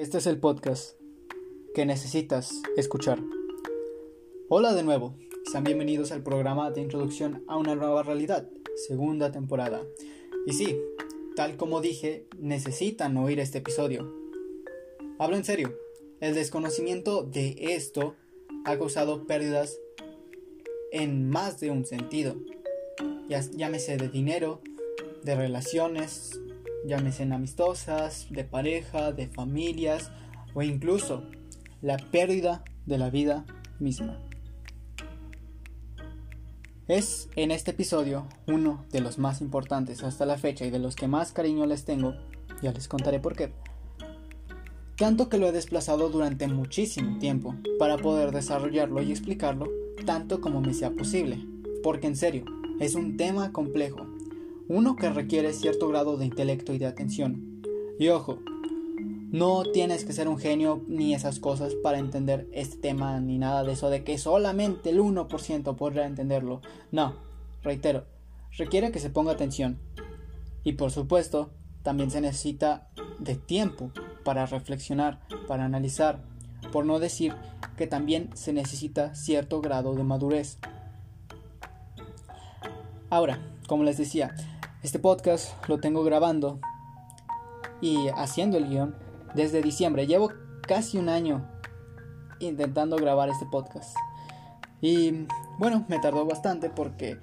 Este es el podcast que necesitas escuchar. Hola de nuevo, sean bienvenidos al programa de introducción a una nueva realidad, segunda temporada. Y sí, tal como dije, necesitan oír este episodio. Hablo en serio, el desconocimiento de esto ha causado pérdidas en más de un sentido. Llámese de dinero, de relaciones, llámese amistosas, de pareja, de familias o incluso la pérdida de la vida misma. Es en este episodio uno de los más importantes hasta la fecha y de los que más cariño les tengo, ya les contaré por qué. Tanto que lo he desplazado durante muchísimo tiempo para poder desarrollarlo y explicarlo tanto como me sea posible, porque en serio, es un tema complejo uno que requiere cierto grado de intelecto y de atención. Y ojo, no tienes que ser un genio ni esas cosas para entender este tema ni nada de eso de que solamente el 1% podrá entenderlo. No, reitero, requiere que se ponga atención. Y por supuesto, también se necesita de tiempo para reflexionar, para analizar, por no decir que también se necesita cierto grado de madurez. Ahora, como les decía, este podcast lo tengo grabando y haciendo el guion desde diciembre. Llevo casi un año intentando grabar este podcast. Y bueno, me tardó bastante porque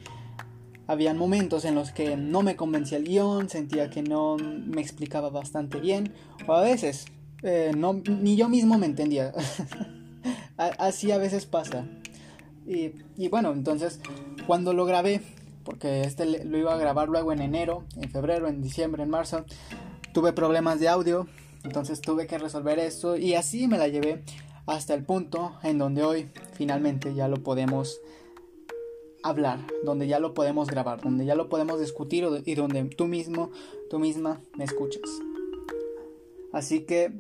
habían momentos en los que no me convencía el guion, sentía que no me explicaba bastante bien, o a veces eh, no, ni yo mismo me entendía. Así a veces pasa. Y, y bueno, entonces cuando lo grabé porque este lo iba a grabar luego en enero, en febrero, en diciembre, en marzo. Tuve problemas de audio, entonces tuve que resolver eso y así me la llevé hasta el punto en donde hoy finalmente ya lo podemos hablar, donde ya lo podemos grabar, donde ya lo podemos discutir y donde tú mismo, tú misma me escuchas. Así que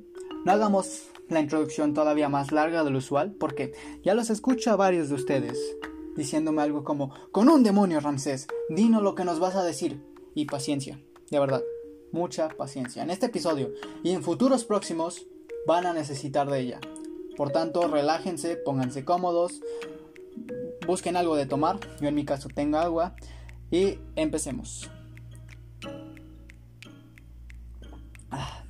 no hagamos la introducción todavía más larga de lo usual porque ya los escucho a varios de ustedes diciéndome algo como, con un demonio, Ramsés, dinos lo que nos vas a decir. Y paciencia, de verdad, mucha paciencia. En este episodio y en futuros próximos van a necesitar de ella. Por tanto, relájense, pónganse cómodos, busquen algo de tomar, yo en mi caso tengo agua, y empecemos. Ah,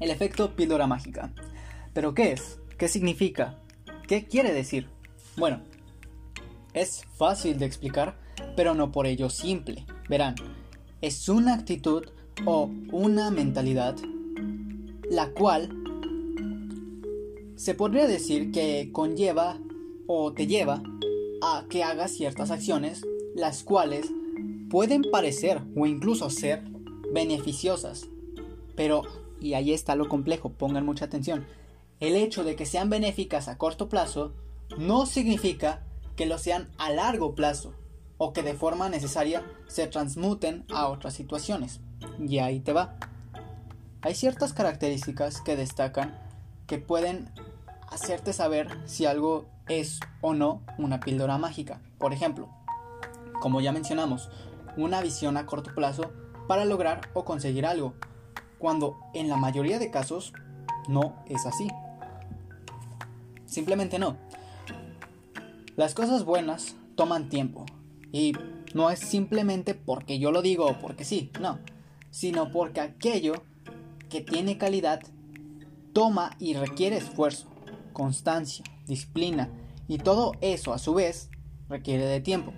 el efecto píldora mágica. ¿Pero qué es? ¿Qué significa? ¿Qué quiere decir? Bueno, es fácil de explicar, pero no por ello simple. Verán, es una actitud o una mentalidad la cual se podría decir que conlleva o te lleva a que hagas ciertas acciones las cuales pueden parecer o incluso ser beneficiosas. Pero, y ahí está lo complejo, pongan mucha atención, el hecho de que sean benéficas a corto plazo no significa que lo sean a largo plazo o que de forma necesaria se transmuten a otras situaciones. Y ahí te va. Hay ciertas características que destacan que pueden hacerte saber si algo es o no una píldora mágica. Por ejemplo, como ya mencionamos, una visión a corto plazo para lograr o conseguir algo, cuando en la mayoría de casos no es así. Simplemente no. Las cosas buenas toman tiempo y no es simplemente porque yo lo digo o porque sí, no, sino porque aquello que tiene calidad toma y requiere esfuerzo, constancia, disciplina y todo eso a su vez requiere de tiempo.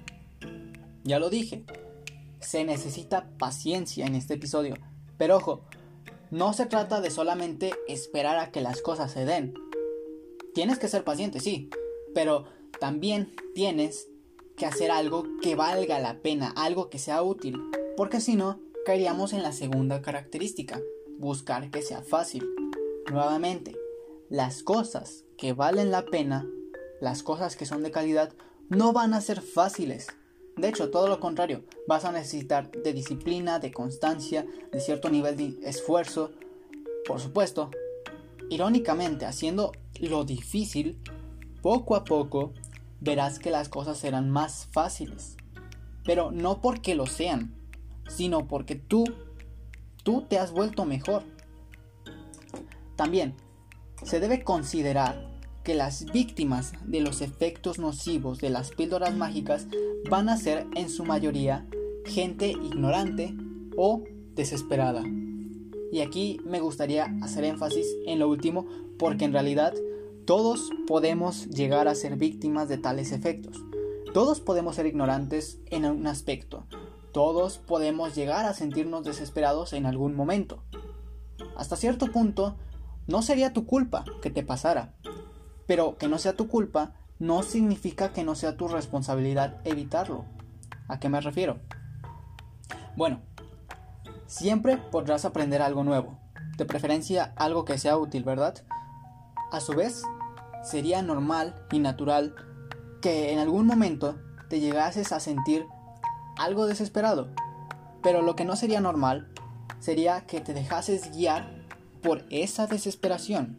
Ya lo dije, se necesita paciencia en este episodio, pero ojo, no se trata de solamente esperar a que las cosas se den. Tienes que ser paciente, sí, pero también tienes que hacer algo que valga la pena, algo que sea útil, porque si no, caeríamos en la segunda característica, buscar que sea fácil. Nuevamente, las cosas que valen la pena, las cosas que son de calidad, no van a ser fáciles. De hecho, todo lo contrario, vas a necesitar de disciplina, de constancia, de cierto nivel de esfuerzo. Por supuesto, irónicamente, haciendo lo difícil, poco a poco verás que las cosas serán más fáciles. Pero no porque lo sean, sino porque tú, tú te has vuelto mejor. También, se debe considerar que las víctimas de los efectos nocivos de las píldoras mágicas van a ser en su mayoría gente ignorante o desesperada. Y aquí me gustaría hacer énfasis en lo último porque en realidad todos podemos llegar a ser víctimas de tales efectos. Todos podemos ser ignorantes en un aspecto. Todos podemos llegar a sentirnos desesperados en algún momento. Hasta cierto punto, no sería tu culpa que te pasara. Pero que no sea tu culpa no significa que no sea tu responsabilidad evitarlo. ¿A qué me refiero? Bueno, siempre podrás aprender algo nuevo, de preferencia algo que sea útil, ¿verdad? A su vez, sería normal y natural que en algún momento te llegases a sentir algo desesperado, pero lo que no sería normal sería que te dejases guiar por esa desesperación.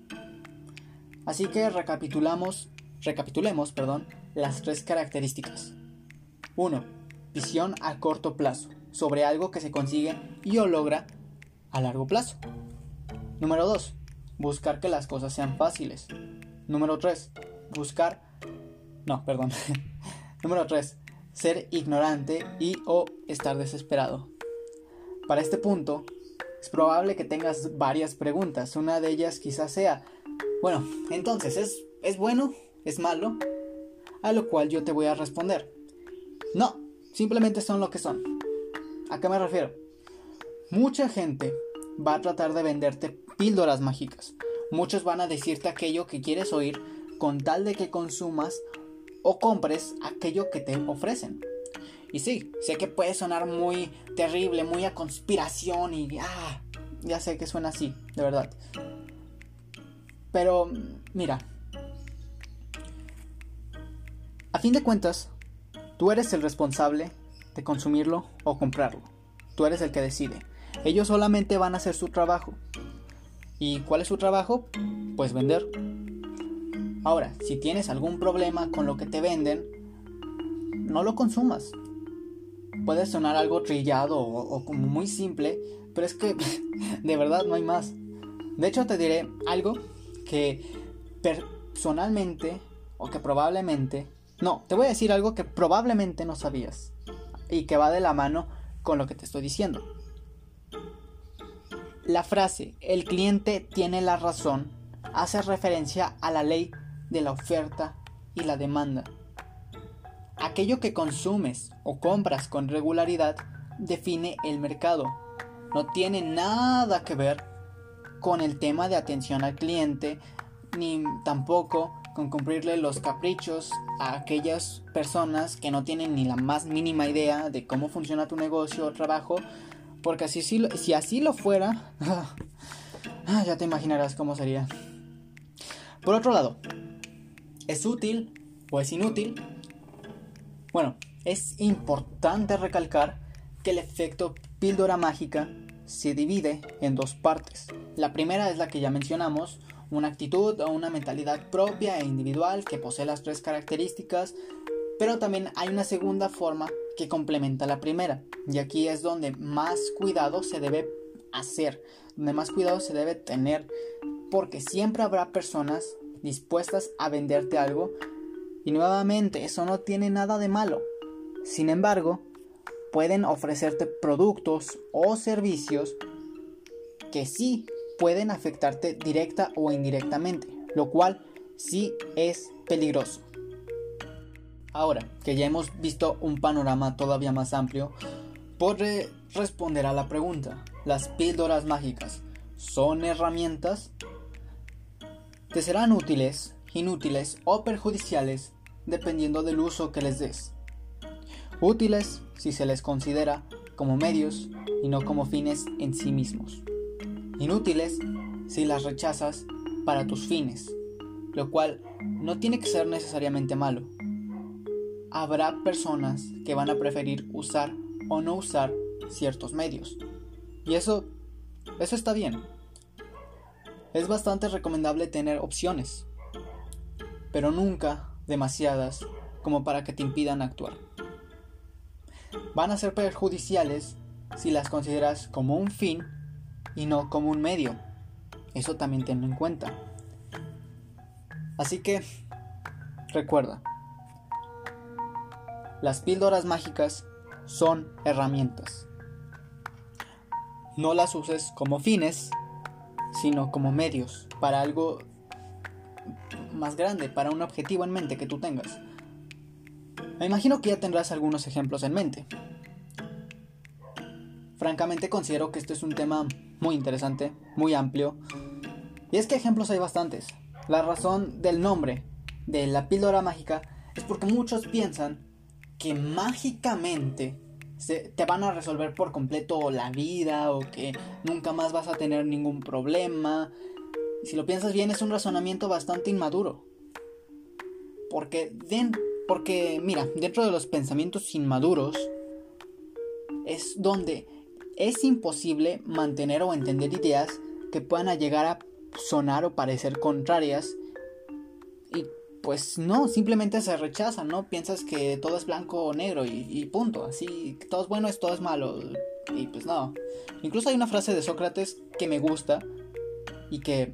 Así que recapitulamos, recapitulemos, perdón, las tres características. 1. Visión a corto plazo sobre algo que se consigue y o logra a largo plazo. Número 2. Buscar que las cosas sean fáciles. Número 3. Buscar... No, perdón. Número 3. Ser ignorante y o estar desesperado. Para este punto, es probable que tengas varias preguntas. Una de ellas quizás sea, bueno, entonces, ¿es, ¿es bueno? ¿Es malo? A lo cual yo te voy a responder. No, simplemente son lo que son. ¿A qué me refiero? Mucha gente va a tratar de venderte píldoras mágicas. Muchos van a decirte aquello que quieres oír con tal de que consumas o compres aquello que te ofrecen. Y sí, sé que puede sonar muy terrible, muy a conspiración y ah, ya sé que suena así, de verdad. Pero mira, a fin de cuentas, tú eres el responsable de consumirlo o comprarlo. Tú eres el que decide. Ellos solamente van a hacer su trabajo. ¿Y cuál es su trabajo? Pues vender. Ahora, si tienes algún problema con lo que te venden, no lo consumas. Puede sonar algo trillado o, como muy simple, pero es que de verdad no hay más. De hecho, te diré algo que personalmente o que probablemente... No, te voy a decir algo que probablemente no sabías y que va de la mano con lo que te estoy diciendo. La frase el cliente tiene la razón hace referencia a la ley de la oferta y la demanda. Aquello que consumes o compras con regularidad define el mercado. No tiene nada que ver con el tema de atención al cliente ni tampoco con cumplirle los caprichos a aquellas personas que no tienen ni la más mínima idea de cómo funciona tu negocio o trabajo, porque así, si, si así lo fuera, ah, ya te imaginarás cómo sería. Por otro lado, ¿es útil o es inútil? Bueno, es importante recalcar que el efecto píldora mágica se divide en dos partes. La primera es la que ya mencionamos, una actitud o una mentalidad propia e individual que posee las tres características, pero también hay una segunda forma que complementa la primera, y aquí es donde más cuidado se debe hacer, donde más cuidado se debe tener, porque siempre habrá personas dispuestas a venderte algo, y nuevamente eso no tiene nada de malo. Sin embargo, pueden ofrecerte productos o servicios que sí pueden afectarte directa o indirectamente, lo cual sí es peligroso. Ahora que ya hemos visto un panorama todavía más amplio, podré responder a la pregunta, ¿las píldoras mágicas son herramientas? Te serán útiles, inútiles o perjudiciales dependiendo del uso que les des. Útiles si se les considera como medios y no como fines en sí mismos inútiles si las rechazas para tus fines, lo cual no tiene que ser necesariamente malo. Habrá personas que van a preferir usar o no usar ciertos medios. Y eso, eso está bien. Es bastante recomendable tener opciones, pero nunca demasiadas como para que te impidan actuar. Van a ser perjudiciales si las consideras como un fin y no como un medio. Eso también tenlo en cuenta. Así que recuerda, las píldoras mágicas son herramientas. No las uses como fines, sino como medios para algo más grande, para un objetivo en mente que tú tengas. Me imagino que ya tendrás algunos ejemplos en mente. Francamente considero que este es un tema muy interesante, muy amplio. Y es que ejemplos hay bastantes. La razón del nombre de la píldora mágica es porque muchos piensan que mágicamente te van a resolver por completo la vida o que nunca más vas a tener ningún problema. Si lo piensas bien es un razonamiento bastante inmaduro. Porque, porque mira, dentro de los pensamientos inmaduros es donde es imposible mantener o entender ideas que puedan llegar a sonar o parecer contrarias. Y pues no, simplemente se rechazan, ¿no? Piensas que todo es blanco o negro y, punto. Así, todo es bueno, es todo es malo. Y pues no. Incluso hay una frase de Sócrates que me gusta y que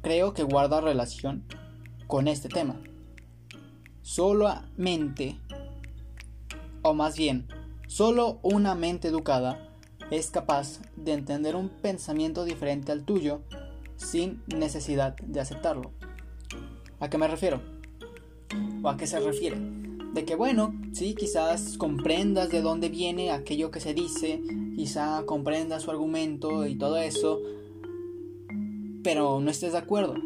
creo que guarda relación con este tema. Solamente, o más bien, solo una mente educada es capaz de entender un pensamiento diferente al tuyo sin necesidad de aceptarlo. ¿A qué me refiero? ¿O a qué se refiere? De que bueno, sí, quizás comprendas de dónde viene aquello que se dice, quizá comprendas su argumento y todo eso, pero no estés de acuerdo.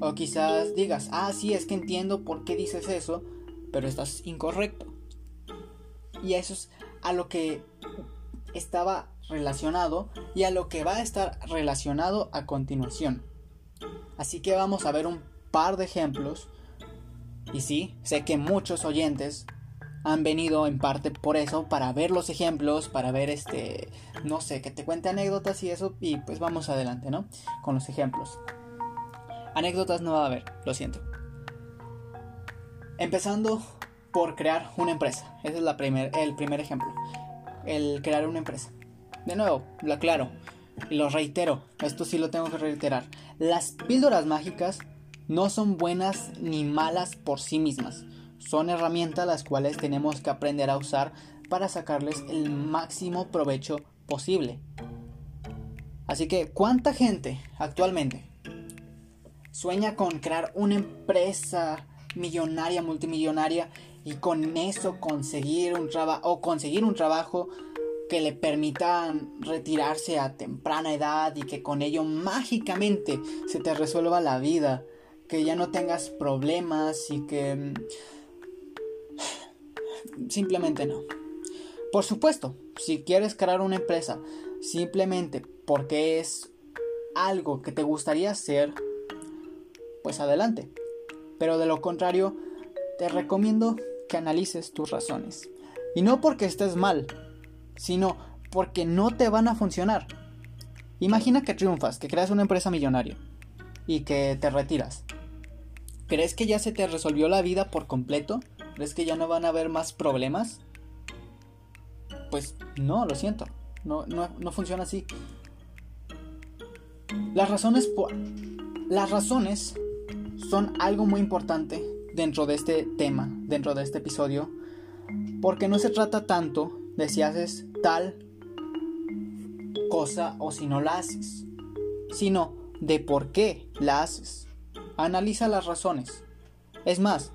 O quizás digas, ah, sí, es que entiendo por qué dices eso, pero estás incorrecto. Y eso es a lo que estaba relacionado y a lo que va a estar relacionado a continuación. Así que vamos a ver un par de ejemplos. Y sí, sé que muchos oyentes han venido en parte por eso, para ver los ejemplos, para ver este, no sé, que te cuente anécdotas y eso, y pues vamos adelante, ¿no? Con los ejemplos. Anécdotas no va a haber, lo siento. Empezando por crear una empresa. Ese es la primer, el primer ejemplo. El crear una empresa. De nuevo, lo aclaro y lo reitero, esto sí lo tengo que reiterar. Las píldoras mágicas no son buenas ni malas por sí mismas. Son herramientas las cuales tenemos que aprender a usar para sacarles el máximo provecho posible. Así que, ¿cuánta gente actualmente sueña con crear una empresa millonaria, multimillonaria y con eso conseguir un trabajo o conseguir un trabajo que le permitan retirarse a temprana edad y que con ello mágicamente se te resuelva la vida, que ya no tengas problemas y que mm, simplemente no. Por supuesto, si quieres crear una empresa simplemente porque es algo que te gustaría hacer, pues adelante. Pero de lo contrario, te recomiendo que analices tus razones. Y no porque estés mal, sino porque no te van a funcionar. Imagina que triunfas, que creas una empresa millonaria y que te retiras. ¿Crees que ya se te resolvió la vida por completo? ¿Crees que ya no van a haber más problemas? Pues no, lo siento. No, no, funciona así. Las razones. Las razones son algo muy importante dentro de este tema, dentro de este episodio, porque no se trata tanto de si haces tal cosa o si no la haces, sino de por qué la haces. Analiza las razones. Es más,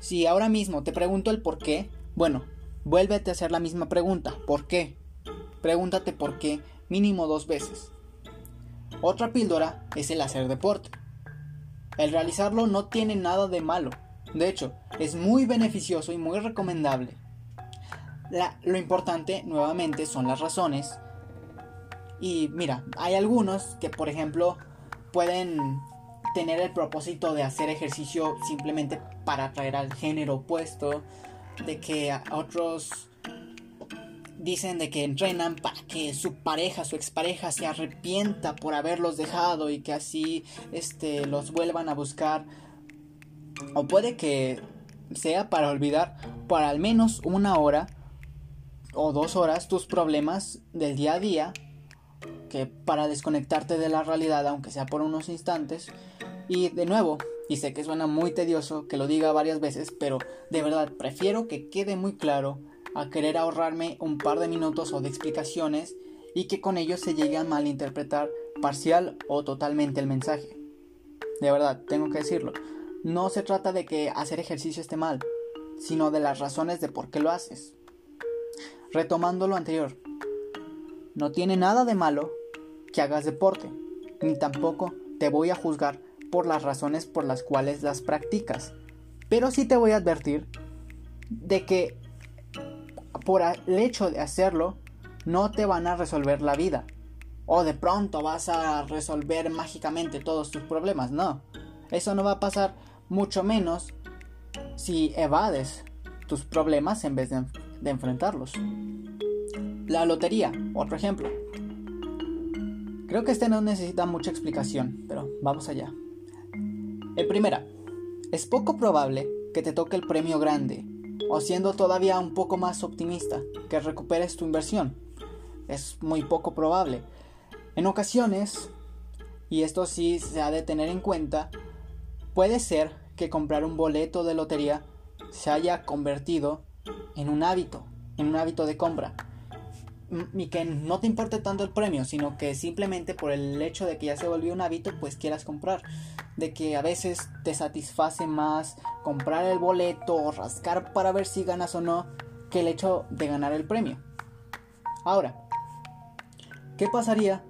si ahora mismo te pregunto el por qué, bueno, vuélvete a hacer la misma pregunta, ¿por qué? Pregúntate por qué mínimo dos veces. Otra píldora es el hacer deporte. El realizarlo no tiene nada de malo. De hecho, es muy beneficioso y muy recomendable lo importante nuevamente son las razones. Y mira, hay algunos que por ejemplo pueden tener el propósito de hacer ejercicio simplemente para atraer al género opuesto, de que otros dicen de que entrenan para que su pareja, su expareja se arrepienta por haberlos dejado y que así este los vuelvan a buscar. O puede que sea para olvidar por al menos una hora o dos horas tus problemas del día a día, que para desconectarte de la realidad, aunque sea por unos instantes, y de nuevo, Y sé que suena muy tedioso que lo diga varias veces, pero de verdad prefiero que quede muy claro a querer ahorrarme un par de minutos o de explicaciones y que con ello se llegue a malinterpretar parcial o totalmente el mensaje. De verdad, tengo que decirlo. No se trata de que hacer ejercicio esté mal, sino de las razones de por qué lo haces. Retomando lo anterior, no tiene nada de malo que hagas deporte, ni tampoco te voy a juzgar por las razones por las cuales las practicas. Pero sí te voy a advertir de que por el hecho de hacerlo no te van a resolver la vida. O de pronto vas a resolver mágicamente todos tus problemas. No. Eso no va a pasar mucho menos si evades tus problemas en vez de, de enfrentarlos. La lotería, otro ejemplo. Creo que este no necesita mucha explicación, pero vamos allá. El primera, es poco probable que te toque el premio grande, o siendo todavía un poco más optimista, que recuperes tu inversión. Es muy poco probable. En ocasiones, y esto sí se ha de tener en cuenta, puede ser que comprar un boleto de lotería se haya convertido en un hábito, en un hábito de compra y que no te importe tanto el premio, sino que simplemente por el hecho de que ya se volvió un hábito, pues quieras comprar. De que a veces te satisface más comprar el boleto o rascar para ver si ganas o no que el hecho de ganar el premio. Ahora, ¿qué pasaría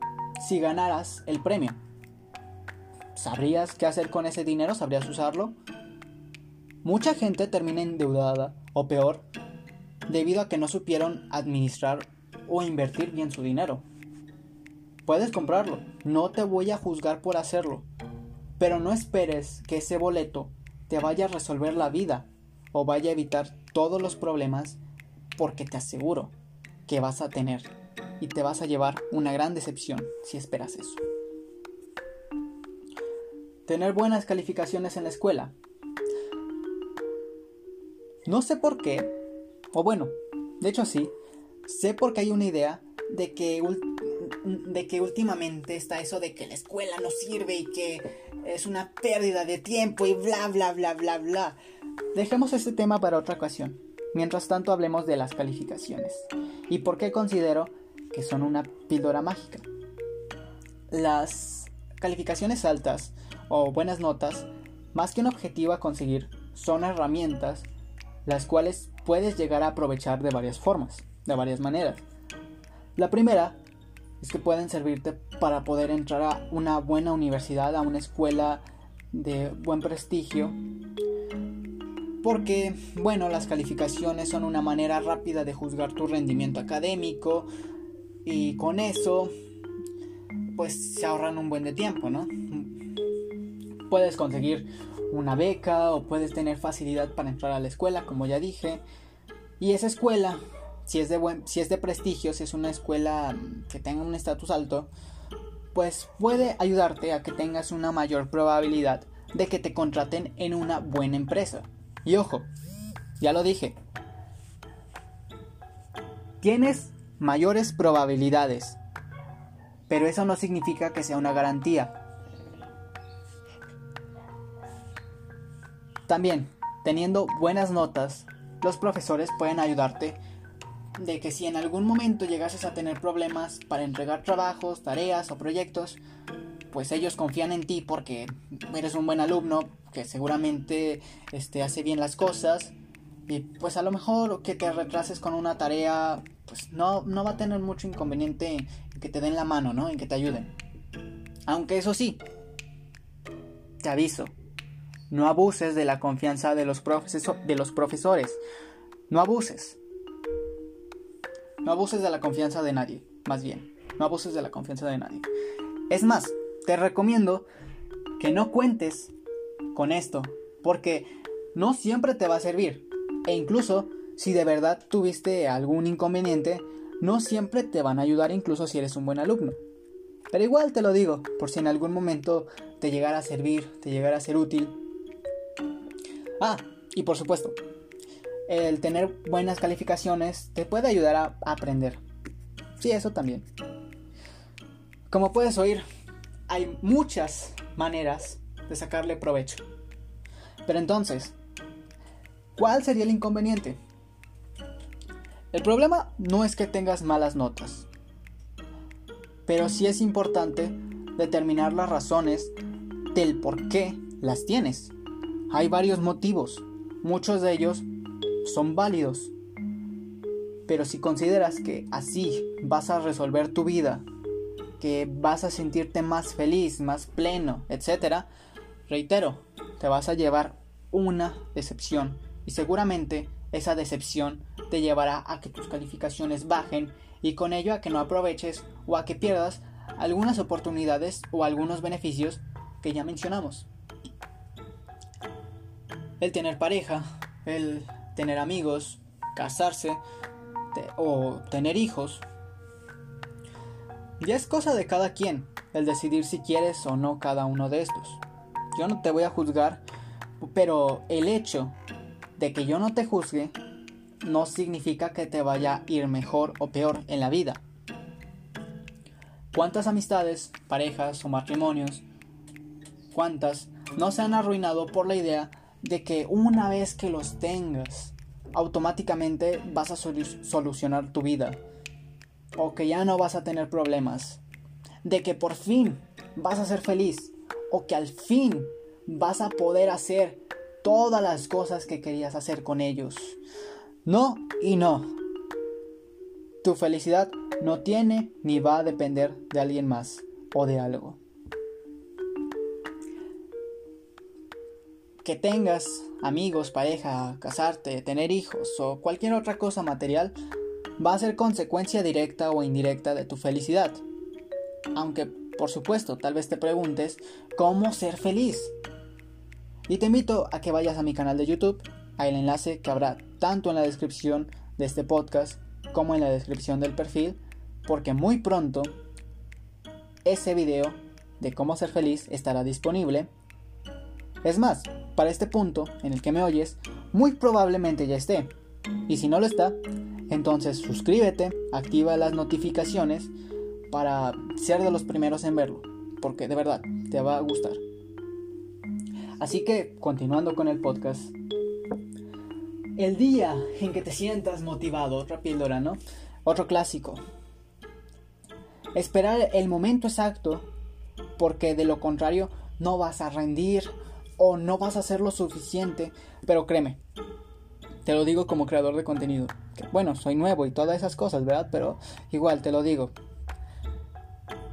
si ganaras el premio? ¿Sabrías qué hacer con ese dinero? ¿Sabrías usarlo? Mucha gente termina endeudada o peor debido a que no supieron administrar o invertir bien su dinero. Puedes comprarlo, no te voy a juzgar por hacerlo, pero no esperes que ese boleto te vaya a resolver la vida o vaya a evitar todos los problemas porque te aseguro que vas a tener y te vas a llevar una gran decepción si esperas eso. Tener buenas calificaciones en la escuela. No sé por qué, o bueno, de hecho sí, Sé porque hay una idea de que, de que últimamente está eso de que la escuela no sirve y que es una pérdida de tiempo y bla bla bla bla bla. Dejemos este tema para otra ocasión. Mientras tanto hablemos de las calificaciones y por qué considero que son una píldora mágica. Las calificaciones altas o buenas notas, más que un objetivo a conseguir, son herramientas las cuales puedes llegar a aprovechar de varias formas de varias maneras. La primera es que pueden servirte para poder entrar a una buena universidad, a una escuela de buen prestigio. Porque, bueno, las calificaciones son una manera rápida de juzgar tu rendimiento académico y con eso, pues se ahorran un buen de tiempo, ¿no? Puedes conseguir una beca o puedes tener facilidad para entrar a la escuela, como ya dije. Y esa escuela si es de buen, si es de prestigio, si es una escuela que tenga un estatus alto, pues puede ayudarte a que tengas una mayor probabilidad de que te contraten en una buena empresa. Y ojo, ya lo dije, tienes mayores probabilidades, pero eso no significa que sea una garantía. También, teniendo buenas notas, los profesores pueden ayudarte de que si en algún momento llegases a tener problemas para entregar trabajos, tareas o proyectos, pues ellos confían en ti porque eres un buen alumno que seguramente este, hace bien las cosas y pues a lo mejor que te retrases con una tarea pues no, no va a tener mucho inconveniente en que te den la mano, ¿no? En que te ayuden. Aunque eso sí, te aviso, no abuses de la confianza de los, de los profesores. No abuses. No abuses de la confianza de nadie, más bien. No abuses de la confianza de nadie. Es más, te recomiendo que no cuentes con esto, porque no siempre te va a servir. E incluso si de verdad tuviste algún inconveniente, no siempre te van a ayudar incluso si eres un buen alumno. Pero igual te lo digo, por si en algún momento te llegara a servir, te llegara a ser útil. Ah, y por supuesto, el tener buenas calificaciones te puede ayudar a aprender. Sí, eso también. Como puedes oír, hay muchas maneras de sacarle provecho. Pero entonces, ¿cuál sería el inconveniente? El problema no es que tengas malas notas, pero sí es importante determinar las razones del por qué las tienes. Hay varios motivos, muchos de ellos son válidos, pero si consideras que así vas a resolver tu vida, que vas a sentirte más feliz, más pleno, etc., reitero, te vas a llevar una decepción y seguramente esa decepción te llevará a que tus calificaciones bajen y con ello a que no aproveches o a que pierdas algunas oportunidades o algunos beneficios que ya mencionamos. El tener pareja, el tener amigos, casarse o tener hijos. Ya es cosa de cada quien el decidir si quieres o no cada uno de estos. Yo no te voy a juzgar, pero el hecho de que yo no te juzgue no significa que te vaya a ir mejor o peor en la vida. ¿Cuántas amistades, parejas o matrimonios, cuántas no se han arruinado por la idea de que una vez que los tengas, automáticamente vas a solucionar tu vida? O que ya no vas a tener problemas. De que por fin vas a ser feliz. O que al fin vas a poder hacer todas las cosas que querías hacer con ellos. No y no. Tu felicidad no tiene ni va a depender de alguien más o de algo. Que tengas amigos, pareja, casarte, tener hijos o cualquier otra cosa material va a ser consecuencia directa o indirecta de tu felicidad. Aunque, por supuesto, tal vez te preguntes cómo ser feliz. Y te invito a que vayas a mi canal de YouTube hay el enlace que habrá tanto en la descripción de este podcast como en la descripción del perfil, porque muy pronto ese video de cómo ser feliz estará disponible. Es más, para este punto en el que me oyes, muy probablemente ya esté. Y si no lo está, entonces suscríbete, activa las notificaciones para ser de los primeros en verlo, porque de verdad te va a gustar. Así que, continuando con el podcast, el día en que te sientas motivado, otra píldora, ¿no? Otro clásico. Esperar el momento exacto, porque de lo contrario no vas a rendir o no vas a hacer lo suficiente, pero créeme, te lo digo como creador de contenido. Bueno, soy nuevo y todas esas cosas, ¿verdad? Pero igual te lo digo.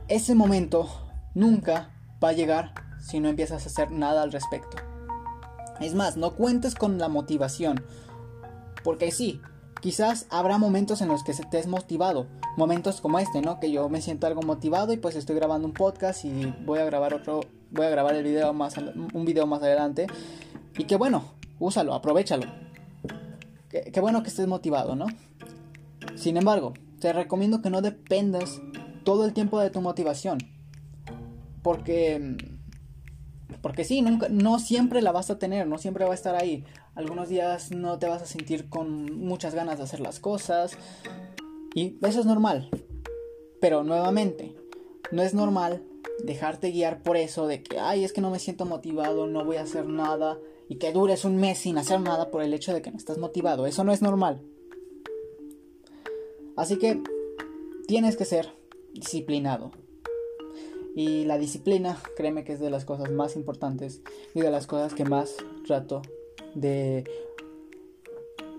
Ese momento nunca va a llegar si no empiezas a hacer nada al respecto. Es más, no cuentes con la motivación porque sí, quizás habrá momentos en los que se te es motivado. Momentos como este, ¿no? Que yo me siento algo motivado y pues estoy grabando un podcast y voy a grabar otro, voy a grabar el video más, un video más adelante. Y que bueno, úsalo, aprovechalo. Qué bueno que estés motivado, ¿no? Sin embargo, te recomiendo que no dependas todo el tiempo de tu motivación. Porque porque sí, nunca, no siempre la vas a tener, no siempre va a estar ahí. Algunos días no te vas a sentir con muchas ganas de hacer las cosas. Y eso es normal. Pero nuevamente, no es normal dejarte guiar por eso de que, ay, es que no me siento motivado, no voy a hacer nada. Y que dures un mes sin hacer nada por el hecho de que no estás motivado. Eso no es normal. Así que tienes que ser disciplinado. Y la disciplina, créeme que es de las cosas más importantes y de las cosas que más trato de,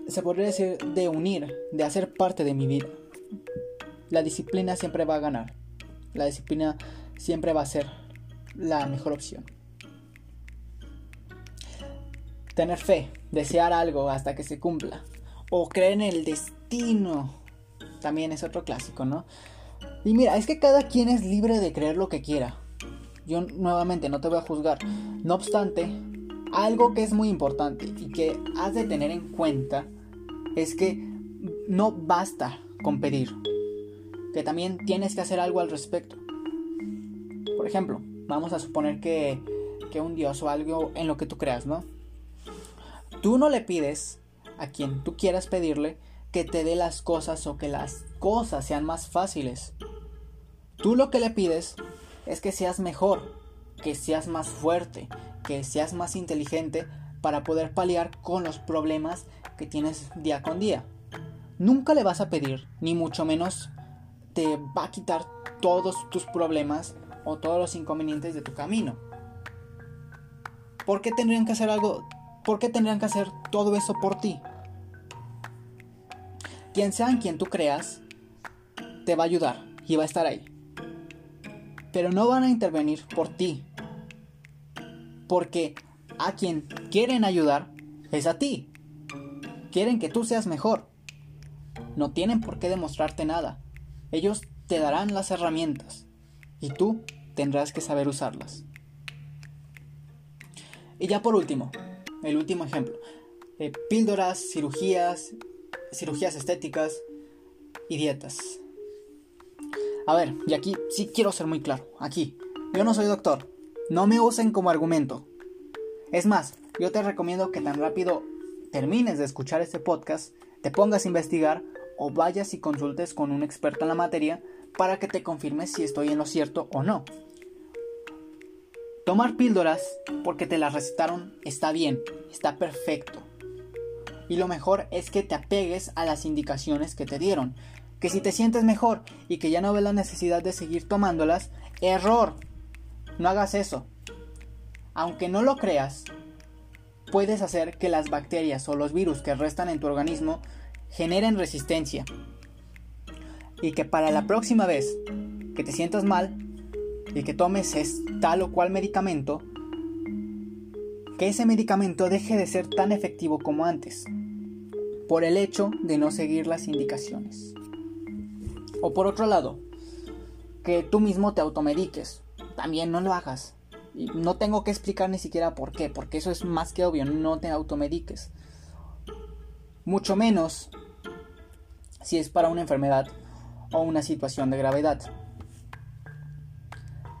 se podría decir, de unir, de hacer parte de mi vida. La disciplina siempre va a ganar. La disciplina siempre va a ser la mejor opción. Tener fe, desear algo hasta que se cumpla. O creer en el destino. También es otro clásico, ¿no? Y mira, es que cada quien es libre de creer lo que quiera. Yo nuevamente no te voy a juzgar. No obstante, algo que es muy importante y que has de tener en cuenta es que no basta con pedir. Que también tienes que hacer algo al respecto. Ejemplo, vamos a suponer que, que un dios o algo en lo que tú creas, ¿no? Tú no le pides a quien tú quieras pedirle que te dé las cosas o que las cosas sean más fáciles. Tú lo que le pides es que seas mejor, que seas más fuerte, que seas más inteligente para poder paliar con los problemas que tienes día con día. Nunca le vas a pedir, ni mucho menos te va a quitar todos tus problemas o todos los inconvenientes de tu camino. ¿Por qué tendrían que hacer algo? ¿Por qué tendrían que hacer todo eso por ti? Quien sea en quien tú creas, te va a ayudar y va a estar ahí. Pero no van a intervenir por ti. Porque a quien quieren ayudar es a ti. Quieren que tú seas mejor. No tienen por qué demostrarte nada. Ellos te darán las herramientas y tú tendrás que saber usarlas. Y ya por último, el último ejemplo. Eh, píldoras, cirugías, cirugías estéticas y dietas. A ver, y aquí sí quiero ser muy claro. Aquí, yo no soy doctor. No me usen como argumento. Es más, yo te recomiendo que tan rápido termines de escuchar este podcast, te pongas a investigar o vayas y consultes con un experto en la materia para que te confirme si estoy en lo cierto o no. Tomar píldoras porque te las recetaron está bien, está perfecto. Y lo mejor es que te apegues a las indicaciones que te dieron. Que si te sientes mejor y que ya no ves la necesidad de seguir tomándolas, error. No hagas eso. Aunque no lo creas, puedes hacer que las bacterias o los virus que restan en tu organismo generen resistencia. Y que para la próxima vez que te sientas mal y que tomes tal o cual medicamento, que ese medicamento deje de ser tan efectivo como antes, por el hecho de no seguir las indicaciones. O por otro lado, que tú mismo te automediques, también no lo hagas. No tengo que explicar ni siquiera por qué, porque eso es más que obvio, no te automediques. Mucho menos si es para una enfermedad o una situación de gravedad.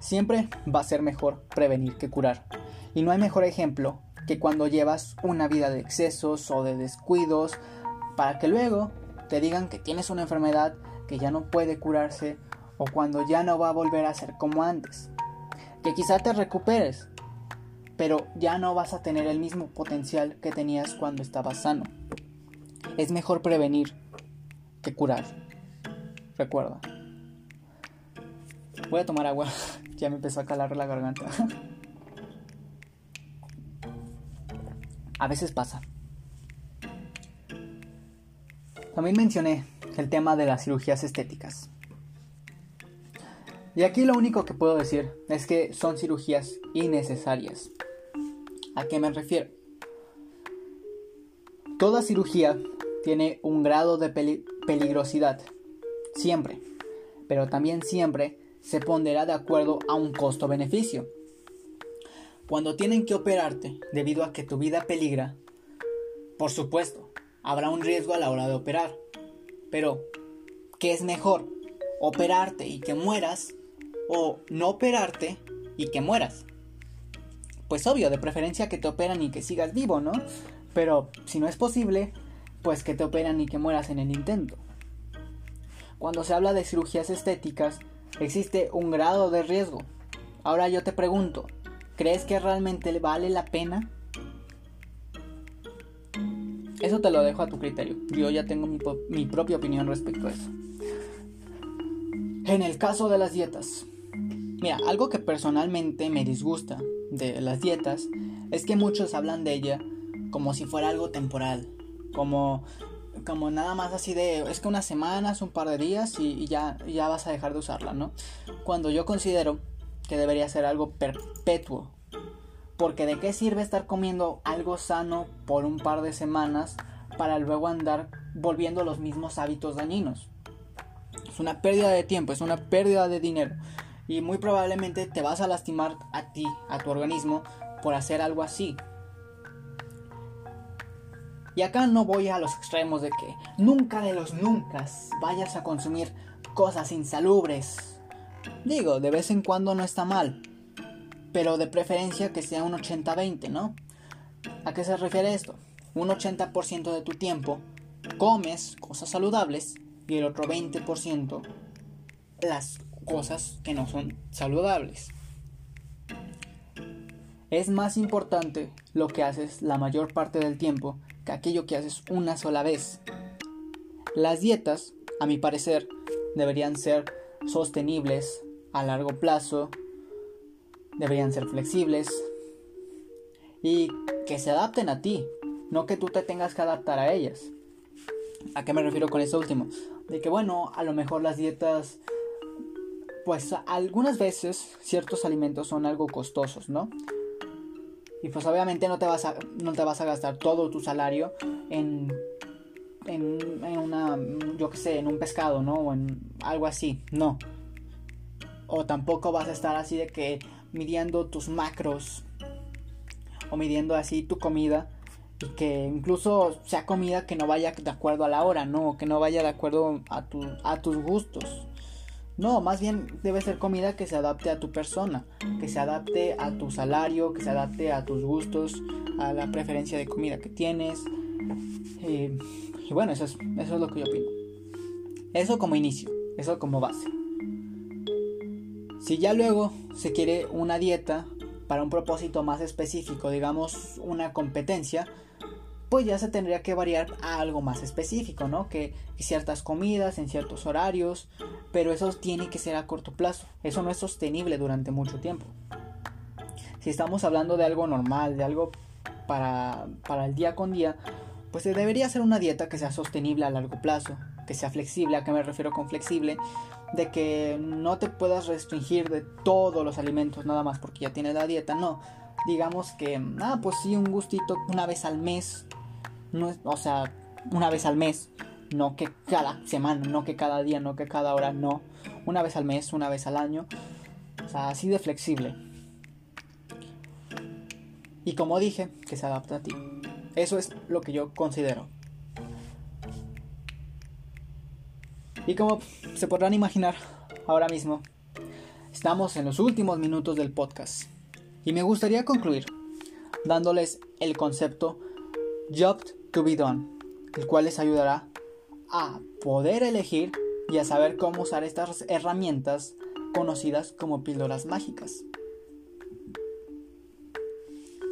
Siempre va a ser mejor prevenir que curar. Y no hay mejor ejemplo que cuando llevas una vida de excesos o de descuidos para que luego te digan que tienes una enfermedad que ya no puede curarse o cuando ya no va a volver a ser como antes. Que quizá te recuperes, pero ya no vas a tener el mismo potencial que tenías cuando estabas sano. Es mejor prevenir que curar. Recuerda. Voy a tomar agua. ya me empezó a calar la garganta. a veces pasa. También mencioné el tema de las cirugías estéticas. Y aquí lo único que puedo decir es que son cirugías innecesarias. ¿A qué me refiero? Toda cirugía tiene un grado de peligrosidad, siempre, pero también siempre se pondrá de acuerdo a un costo-beneficio. Cuando tienen que operarte debido a que tu vida peligra, por supuesto, habrá un riesgo a la hora de operar. Pero, ¿qué es mejor? ¿Operarte y que mueras? ¿O no operarte y que mueras? Pues obvio, de preferencia que te operan y que sigas vivo, ¿no? Pero si no es posible, pues que te operan y que mueras en el intento. Cuando se habla de cirugías estéticas, existe un grado de riesgo. Ahora yo te pregunto, ¿crees que realmente vale la pena? Eso te lo dejo a tu criterio. Yo ya tengo mi, mi propia opinión respecto a eso. En el caso de las dietas. Mira, algo que personalmente me disgusta de las dietas es que muchos hablan de ella como si fuera algo temporal, como, como nada más así de, es que unas semanas, un par de días y, ya, ya vas a dejar de usarla, ¿no? Cuando yo considero que debería ser algo perpetuo. Porque de qué sirve estar comiendo algo sano por un par de semanas para luego andar volviendo a los mismos hábitos dañinos. Es una pérdida de tiempo, es una pérdida de dinero. Y muy probablemente te vas a lastimar a ti, a tu organismo, por hacer algo así. Y acá no voy a los extremos de que nunca de los nunca vayas a consumir cosas insalubres. Digo, de vez en cuando no está mal, pero de preferencia que sea un 80-20, ¿no? ¿A qué se refiere esto? Un 80% de tu tiempo comes cosas saludables y el otro 20% las cosas que no son saludables. Es más importante lo que haces la mayor parte del tiempo aquello que haces una sola vez. Las dietas, a mi parecer, deberían ser sostenibles a largo plazo, deberían ser flexibles y que se adapten a ti, no que tú te tengas que adaptar a ellas. ¿A qué me refiero con eso último? De que bueno, a lo mejor las dietas, pues algunas veces ciertos alimentos son algo costosos, ¿no? Y pues obviamente no te vas a, no te vas a gastar todo tu salario en, en, una, yo qué sé, en un pescado, ¿no? O en algo así, no. O tampoco vas a estar así de que midiendo tus macros o midiendo así tu comida y que incluso sea comida que no vaya de acuerdo a la hora, ¿no? que no vaya de acuerdo a, tu, a tus gustos. No, más bien debe ser comida que se adapte a tu persona, que se adapte a tu salario, que se adapte a tus gustos, a la preferencia de comida que tienes. Eh, y bueno, eso es, eso es lo que yo opino. Eso como inicio, eso como base. Si ya luego se quiere una dieta para un propósito más específico, digamos una competencia, pues ya se tendría que variar a algo más específico, ¿no? Que, ciertas comidas en ciertos horarios, pero eso tiene que ser a corto plazo, eso no es sostenible durante mucho tiempo. Si estamos hablando de algo normal, de algo para, para el día con día, pues se debería ser una dieta que sea sostenible a largo plazo, que sea flexible, ¿a qué me refiero con flexible? De que no te puedas restringir de todos los alimentos nada más porque ya tienes la dieta, no. Digamos que, ah, pues sí, un gustito una vez al mes no es, o sea, una vez al mes, no que cada semana, no que cada día, no que cada hora, no. Una vez al mes, una vez al año. O sea, así de flexible. Y como dije, que se adapta a ti. Eso es lo que yo considero. Y como se podrán imaginar, ahora mismo estamos en los últimos minutos del podcast. Y me gustaría concluir dándoles el concepto Job to be done, el cual les ayudará a poder elegir y a saber cómo usar estas herramientas conocidas como píldoras mágicas.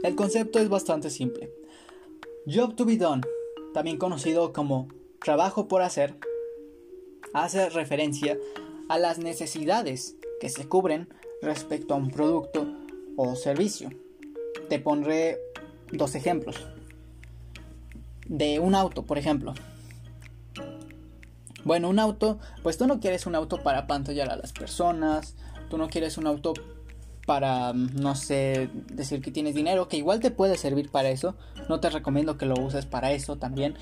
El concepto es bastante simple. Job to be done, también conocido como trabajo por hacer, hace referencia a las necesidades que se cubren respecto a un producto o servicio. Te pondré dos ejemplos de un auto, por ejemplo. Bueno, un auto, pues tú no quieres un auto para pantallar a las personas, tú no quieres un auto para, no sé, decir que tienes dinero, que igual te puede servir para eso, no te recomiendo que lo uses para eso también,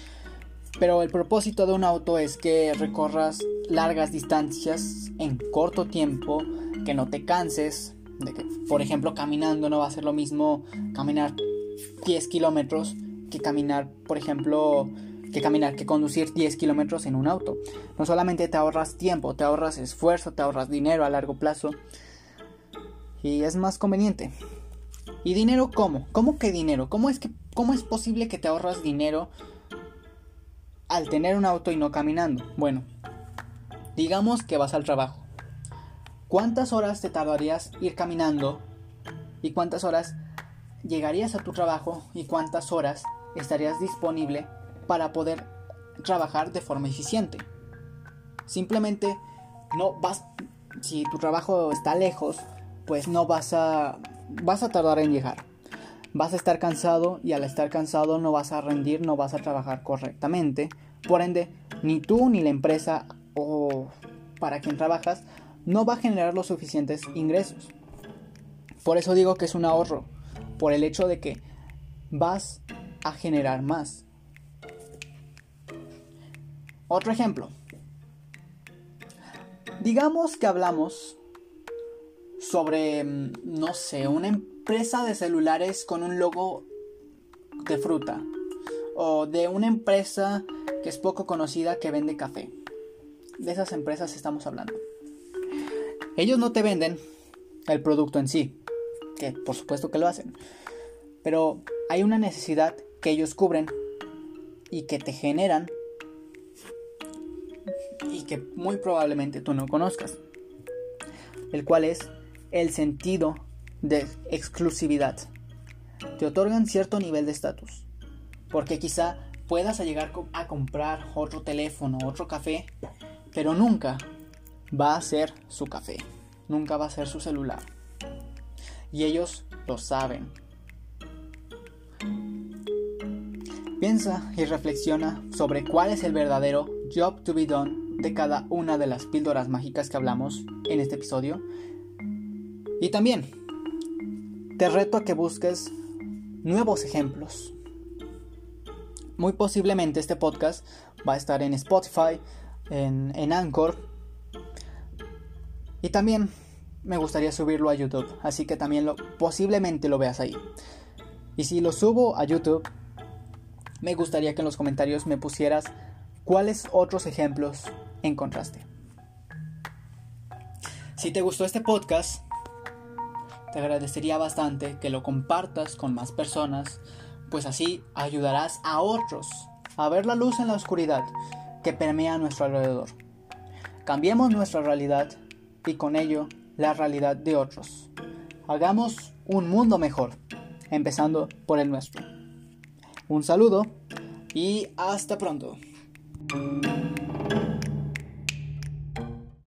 pero el propósito de un auto es que recorras largas distancias en corto tiempo, que no te canses, de que, por ejemplo, caminando no va a ser lo mismo caminar 10 kilómetros que caminar, por ejemplo, que caminar, que conducir 10 kilómetros en un auto. No solamente te ahorras tiempo, te ahorras esfuerzo, te ahorras dinero a largo plazo y es más conveniente. ¿Y dinero cómo? ¿Cómo que dinero? ¿Cómo es, que, cómo es posible que te ahorras dinero al tener un auto y no caminando? Bueno, digamos que vas al trabajo. ¿Cuántas horas te tardarías ir caminando? ¿Y cuántas horas llegarías a tu trabajo? ¿Y cuántas horas estarías disponible para poder trabajar de forma eficiente. Simplemente no vas, si tu trabajo está lejos, pues no vas a, vas a tardar en llegar. Vas a estar cansado y al estar cansado no vas a rendir, no vas a trabajar correctamente. Por ende, ni tú ni la empresa o para quien trabajas no va a generar los suficientes ingresos. Por eso digo que es un ahorro, por el hecho de que vas a generar más. Otro ejemplo. Digamos que hablamos sobre, mm, no sé, una empresa de celulares con un logo de fruta. O de una empresa que es poco conocida que vende café. De esas empresas estamos hablando. Ellos no te venden el producto en sí, que por supuesto que lo hacen. Pero hay una necesidad que ellos cubren y que te generan y que muy probablemente tú no conozcas, el cual es el sentido de exclusividad. te otorgan cierto nivel de estatus. Porque quizá puedas llegar a comprar otro teléfono, otro café, pero nunca va a ser su café, nunca va a ser su celular. Y ellos lo saben. Piensa y reflexiona sobre cuál es el verdadero job to be done de cada una de las píldoras mágicas que hablamos en este episodio. Y también te reto a que busques nuevos ejemplos. Muy posiblemente este podcast va a estar en Spotify, en, en Anchor. Y también me gustaría subirlo a YouTube, así que también lo, posiblemente lo veas ahí. Y si lo subo a YouTube, me gustaría que en los comentarios me pusieras cuáles otros ejemplos encontraste. Si te gustó este podcast, te agradecería bastante que lo compartas con más personas, pues así ayudarás a otros a ver la luz en la oscuridad que permea a nuestro alrededor. Cambiemos nuestra realidad y con ello la realidad de otros. Hagamos un mundo mejor, empezando por el nuestro. Un saludo y hasta pronto.